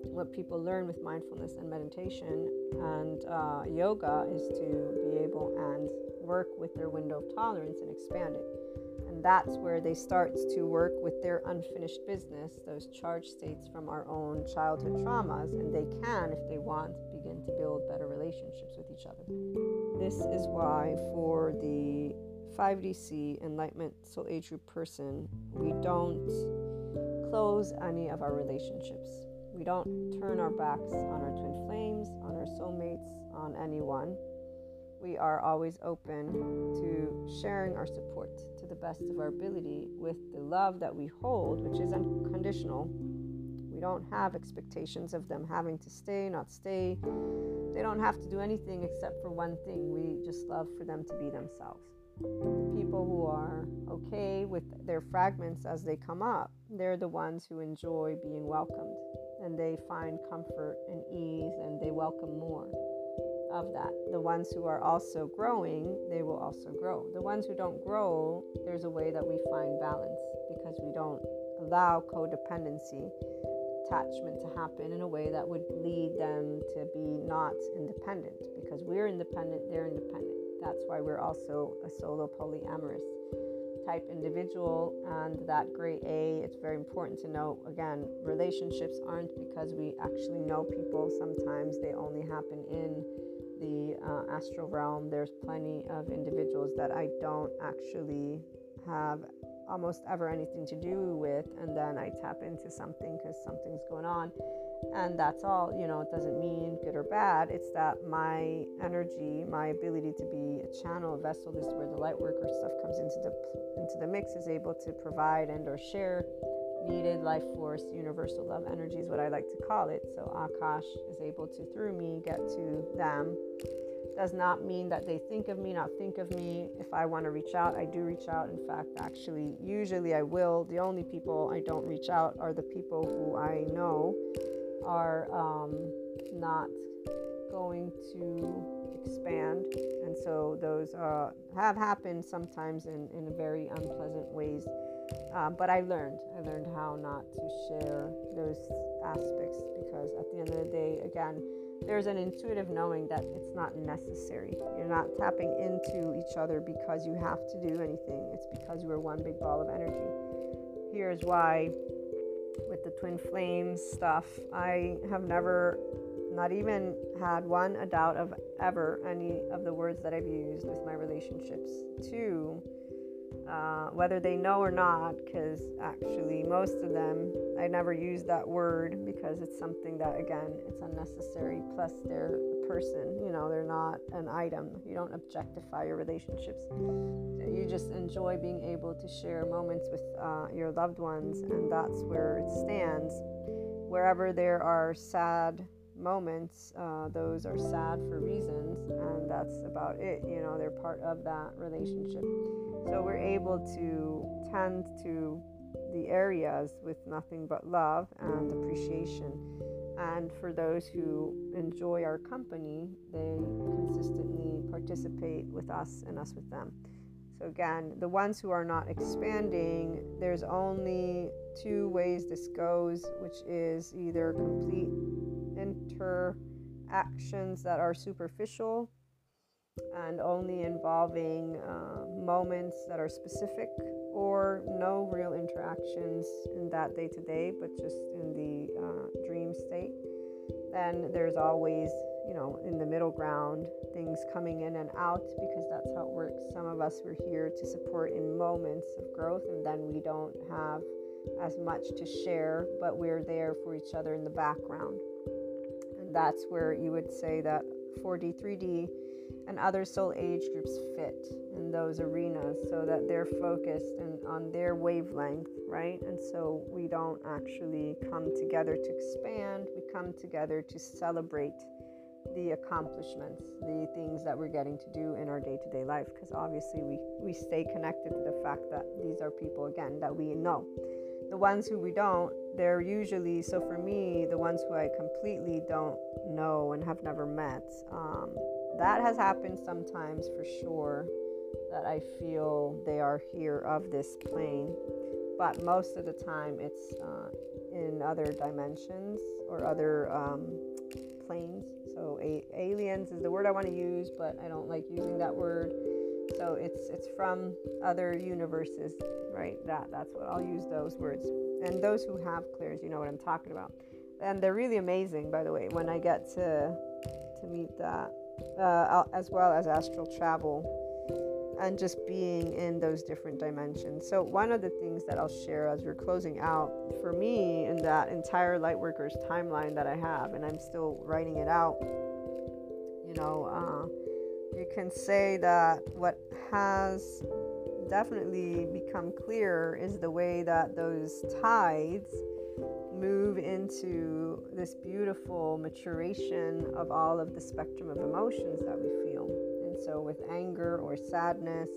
what people learn with mindfulness and meditation and uh, yoga is to be able and work with their window of tolerance and expand it. And that's where they start to work with their unfinished business, those charged states from our own childhood traumas, and they can, if they want, begin to build better relationships with each other. This is why, for the 5DC Enlightenment Soul Age Group person, we don't close any of our relationships we don't turn our backs on our twin flames, on our soulmates, on anyone. We are always open to sharing our support the best of our ability with the love that we hold, which is unconditional. We don't have expectations of them having to stay, not stay. They don't have to do anything except for one thing. We just love for them to be themselves. People who are okay with their fragments as they come up, they're the ones who enjoy being welcomed and they find comfort and ease and they welcome more of that. The ones who are also growing, they will also grow. The ones who don't grow, there's a way that we find balance because we don't allow codependency, attachment to happen in a way that would lead them to be not independent because we're independent, they're independent. That's why we're also a solo polyamorous type individual and that grade A, it's very important to know again, relationships aren't because we actually know people. Sometimes they only happen in the uh, astral realm, there's plenty of individuals that I don't actually have almost ever anything to do with, and then I tap into something because something's going on. And that's all, you know, it doesn't mean good or bad. It's that my energy, my ability to be a channel, a vessel, this is where the light worker stuff comes into the into the mix, is able to provide and or share needed life force, universal love energy is what I like to call it. So Akash is able to, through me, get to them. Does not mean that they think of me, not think of me. If I want to reach out, I do reach out. In fact, actually, usually I will. The only people I don't reach out are the people who I know are um, not going to expand. And so those uh, have happened sometimes in, in very unpleasant ways uh, but I learned. I learned how not to share those aspects because at the end of the day, again, there's an intuitive knowing that it's not necessary. You're not tapping into each other because you have to do anything. It's because you are one big ball of energy. Here's why with the twin flames stuff, I have never, not even had one a doubt of ever any of the words that I've used with my relationships. Two, uh, whether they know or not, because actually, most of them, I never use that word because it's something that, again, it's unnecessary. Plus, they're a person, you know, they're not an item. You don't objectify your relationships. You just enjoy being able to share moments with uh, your loved ones, and that's where it stands. Wherever there are sad moments, uh, those are sad for reasons, and that's about it. You know, they're part of that relationship. So we're able to tend to the areas with nothing but love and appreciation. And for those who enjoy our company, they consistently participate with us and us with them. So, again, the ones who are not expanding, there's only two ways this goes, which is either complete interactions that are superficial and only involving uh, moments that are specific or no real interactions in that day to day, but just in the uh, dream state. Then there's always, you know, in the middle ground, things coming in and out because that's how it works. Some of us were here to support in moments of growth, and then we don't have as much to share, but we're there for each other in the background. And that's where you would say that 4D, 3D and other soul age groups fit in those arenas so that they're focused and on their wavelength, right? And so we don't actually come together to expand, we come together to celebrate the accomplishments, the things that we're getting to do in our day-to-day life because obviously we we stay connected to the fact that these are people again that we know. The ones who we don't, they're usually so for me, the ones who I completely don't know and have never met, um, that has happened sometimes for sure that I feel they are here of this plane, but most of the time it's uh, in other dimensions or other um, planes. So a- aliens is the word I want to use, but I don't like using that word. So it's it's from other universes, right? That that's what I'll use those words. And those who have clairs, you know what I'm talking about. And they're really amazing, by the way. When I get to to meet that uh, as well as astral travel and just being in those different dimensions. So, one of the things that I'll share as we're closing out for me in that entire Lightworkers timeline that I have, and I'm still writing it out, you know, uh, you can say that what has definitely become clear is the way that those tides move into this beautiful maturation of all of the spectrum of emotions that we feel. And so, with anger or sadness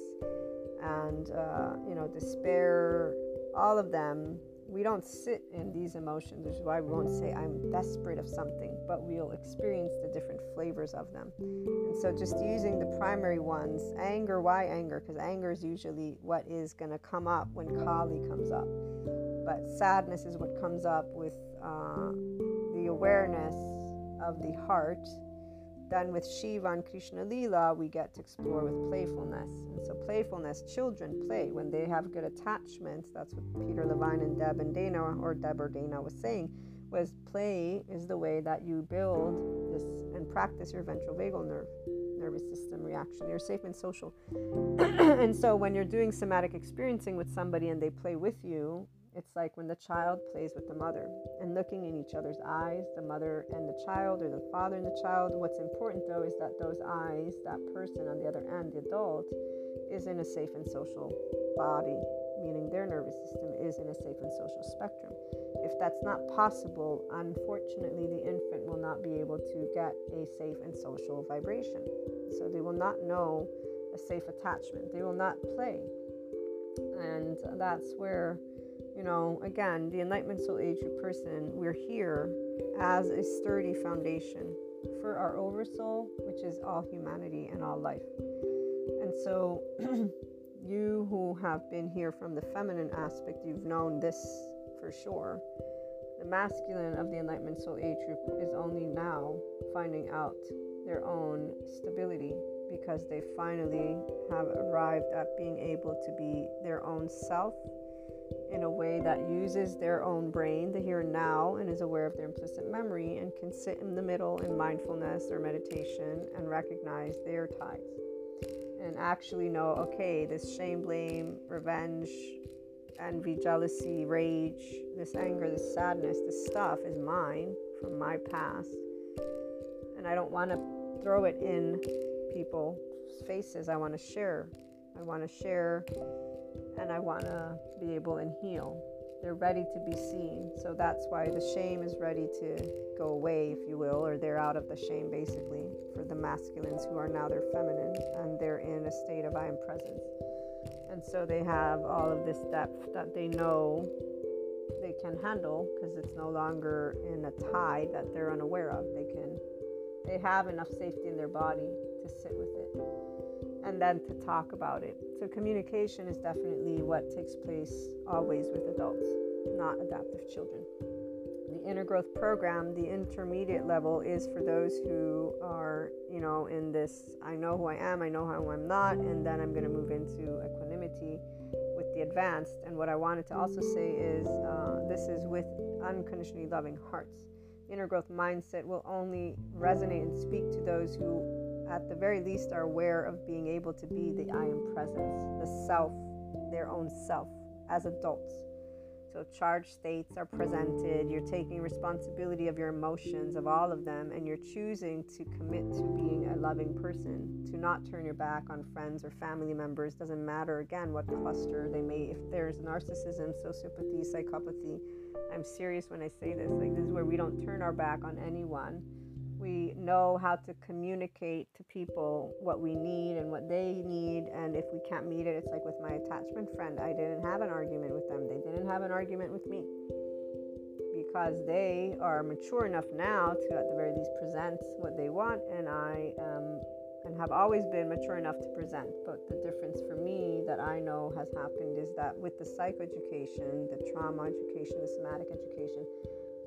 and, uh, you know, despair, all of them, we don't sit in these emotions, which is why we won't say, I'm desperate of something, but we'll experience the different flavors of them. And so, just using the primary ones anger, why anger? Because anger is usually what is going to come up when Kali comes up but sadness is what comes up with uh, the awareness of the heart. Then with Shiva and Krishna Lila, we get to explore with playfulness. And so, playfulness, children play when they have good attachments. That's what Peter Levine and Deb and Dana, or Deb or Dana, was saying. Was play is the way that you build this and practice your ventral vagal nerve nervous system reaction. You're safe and social. (clears throat) and so when you're doing somatic experiencing with somebody and they play with you, it's like when the child plays with the mother and looking in each other's eyes, the mother and the child, or the father and the child. What's important though is that those eyes, that person on the other end, the adult, is in a safe and social body, meaning their nervous system is in a safe and social spectrum. If that's not possible, unfortunately, the infant will not be able to get a safe and social vibration. So they will not know a safe attachment. They will not play. And that's where you know, again, the Enlightenment Soul Age person, we're here as a sturdy foundation for our oversoul, which is all humanity and all life. And so, (clears throat) you who have been here from the feminine aspect, you've known this for sure. The masculine of the Enlightenment Soul Age group is only now finding out their own stability because they finally have arrived at being able to be their own self in a way that uses their own brain, the here and now, and is aware of their implicit memory and can sit in the middle in mindfulness or meditation and recognize their ties. and actually know okay, this shame, blame, revenge, envy, jealousy, rage, this anger, this sadness, this stuff is mine from my past. And I don't want to throw it in people's faces. I want to share. I want to share and I want to be able and heal. They're ready to be seen. So that's why the shame is ready to go away, if you will, or they're out of the shame basically for the masculines who are now their feminine and they're in a state of I am presence. And so they have all of this depth that they know they can handle because it's no longer in a tie that they're unaware of. They can they have enough safety in their body to sit with it and then to talk about it. So, communication is definitely what takes place always with adults, not adaptive children. The inner growth program, the intermediate level, is for those who are, you know, in this I know who I am, I know who I'm not, and then I'm going to move into equanimity with the advanced. And what I wanted to also say is uh, this is with unconditionally loving hearts. The inner growth mindset will only resonate and speak to those who at the very least, are aware of being able to be the I am presence, the self, their own self as adults. So, charged states are presented. You're taking responsibility of your emotions, of all of them, and you're choosing to commit to being a loving person, to not turn your back on friends or family members. Doesn't matter, again, what cluster they may, if there's narcissism, sociopathy, psychopathy. I'm serious when I say this. Like, this is where we don't turn our back on anyone we know how to communicate to people what we need and what they need and if we can't meet it it's like with my attachment friend i didn't have an argument with them. They didn't have an argument with me. Because they are mature enough now to at the very least present what they want and i um, and have always been mature enough to present. But the difference for me that i know has happened is that with the psychoeducation the trauma education the somatic education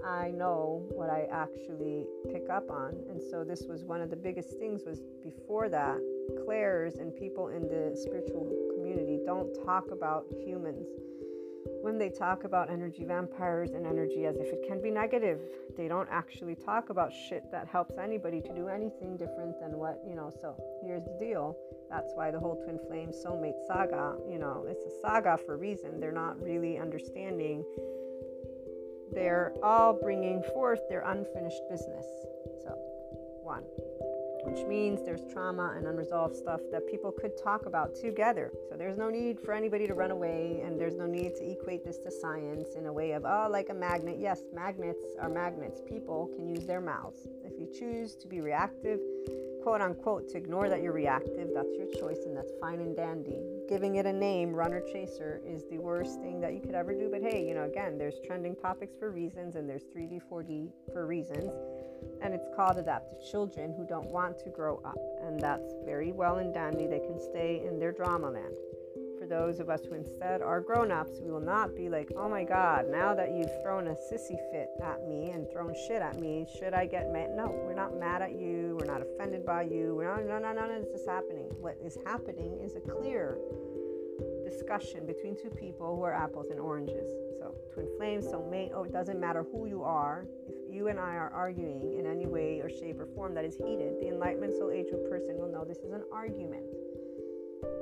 I know what I actually pick up on. And so this was one of the biggest things was before that, clairs and people in the spiritual community don't talk about humans. When they talk about energy vampires and energy as if it can be negative, they don't actually talk about shit that helps anybody to do anything different than what, you know. So here's the deal. That's why the whole twin flame soulmate saga, you know, it's a saga for a reason. They're not really understanding they're all bringing forth their unfinished business. So, one, which means there's trauma and unresolved stuff that people could talk about together. So, there's no need for anybody to run away, and there's no need to equate this to science in a way of, oh, like a magnet. Yes, magnets are magnets. People can use their mouths. If you choose to be reactive, quote unquote, to ignore that you're reactive, that's your choice, and that's fine and dandy giving it a name, runner chaser, is the worst thing that you could ever do. But hey, you know, again, there's trending topics for reasons and there's 3D, 4D for reasons. And it's called adaptive children who don't want to grow up. And that's very well and dandy. They can stay in their drama land. Those of us who instead are grown ups, we will not be like, oh my God, now that you've thrown a sissy fit at me and thrown shit at me, should I get mad? No, we're not mad at you. We're not offended by you. We're not, no, no, no, no, this is happening. What is happening is a clear discussion between two people who are apples and oranges. So, twin flames, soulmate, oh, it doesn't matter who you are. If, you and I are arguing in any way or shape or form that is heated, the Enlightenment Soul Age person will know this is an argument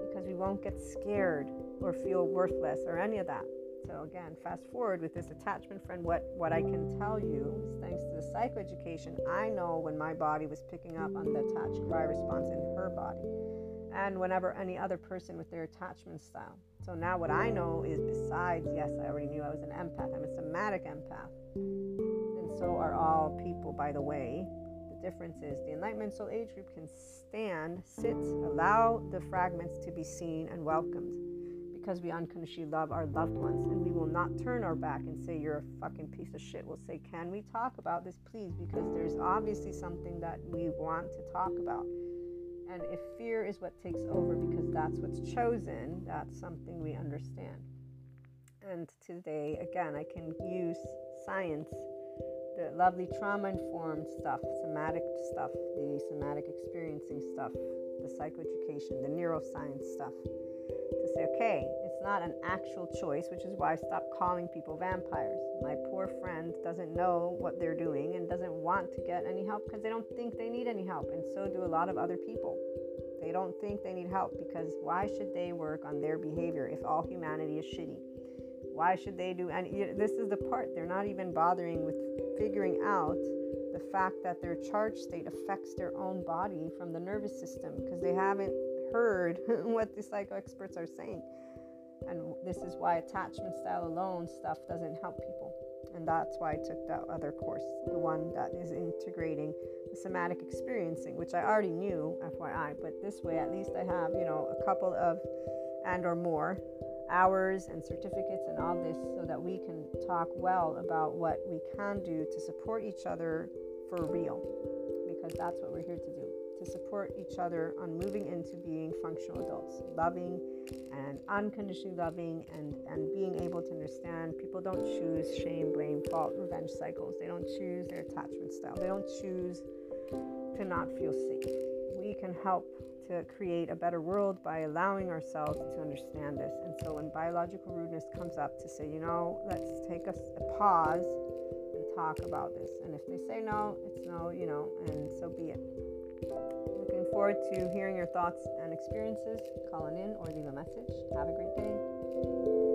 because we won't get scared or feel worthless or any of that. So again, fast forward with this attachment friend, what, what I can tell you is thanks to the psychoeducation, I know when my body was picking up on the attached cry response in her body. And whenever any other person with their attachment style. So now what I know is besides, yes, I already knew I was an empath. I'm a somatic empath. And so are all people, by the way. The difference is the Enlightenment Soul Age group can stand, sit, allow the fragments to be seen and welcomed because we unconditionally love our loved ones and we will not turn our back and say you're a fucking piece of shit. We'll say, "Can we talk about this please?" because there's obviously something that we want to talk about. And if fear is what takes over because that's what's chosen, that's something we understand. And today, again, I can use science, the lovely trauma informed stuff, somatic stuff, the somatic experiencing stuff, the psychoeducation, the neuroscience stuff to say, okay, it's not an actual choice, which is why I stopped calling people vampires. My poor friend doesn't know what they're doing and doesn't want to get any help because they don't think they need any help, and so do a lot of other people. They don't think they need help because why should they work on their behavior if all humanity is shitty? Why should they do any? This is the part they're not even bothering with figuring out the fact that their charge state affects their own body from the nervous system because they haven't heard (laughs) what the psycho experts are saying. And this is why attachment style alone stuff doesn't help people. And that's why I took that other course, the one that is integrating the somatic experiencing, which I already knew, FYI. But this way, at least I have, you know, a couple of and or more hours and certificates and all this so that we can talk well about what we can do to support each other for real because that's what we're here to do to support each other on moving into being functional adults, loving and unconditionally loving and, and being able to understand people don't choose shame, blame, fault, revenge cycles. They don't choose their attachment style. They don't choose to not feel safe. We can help to create a better world by allowing ourselves to understand this. And so when biological rudeness comes up to say, you know, let's take a, a pause and talk about this. And if they say no, it's no, you know, and so be it. Looking forward to hearing your thoughts and experiences. Calling in or leave a message. Have a great day.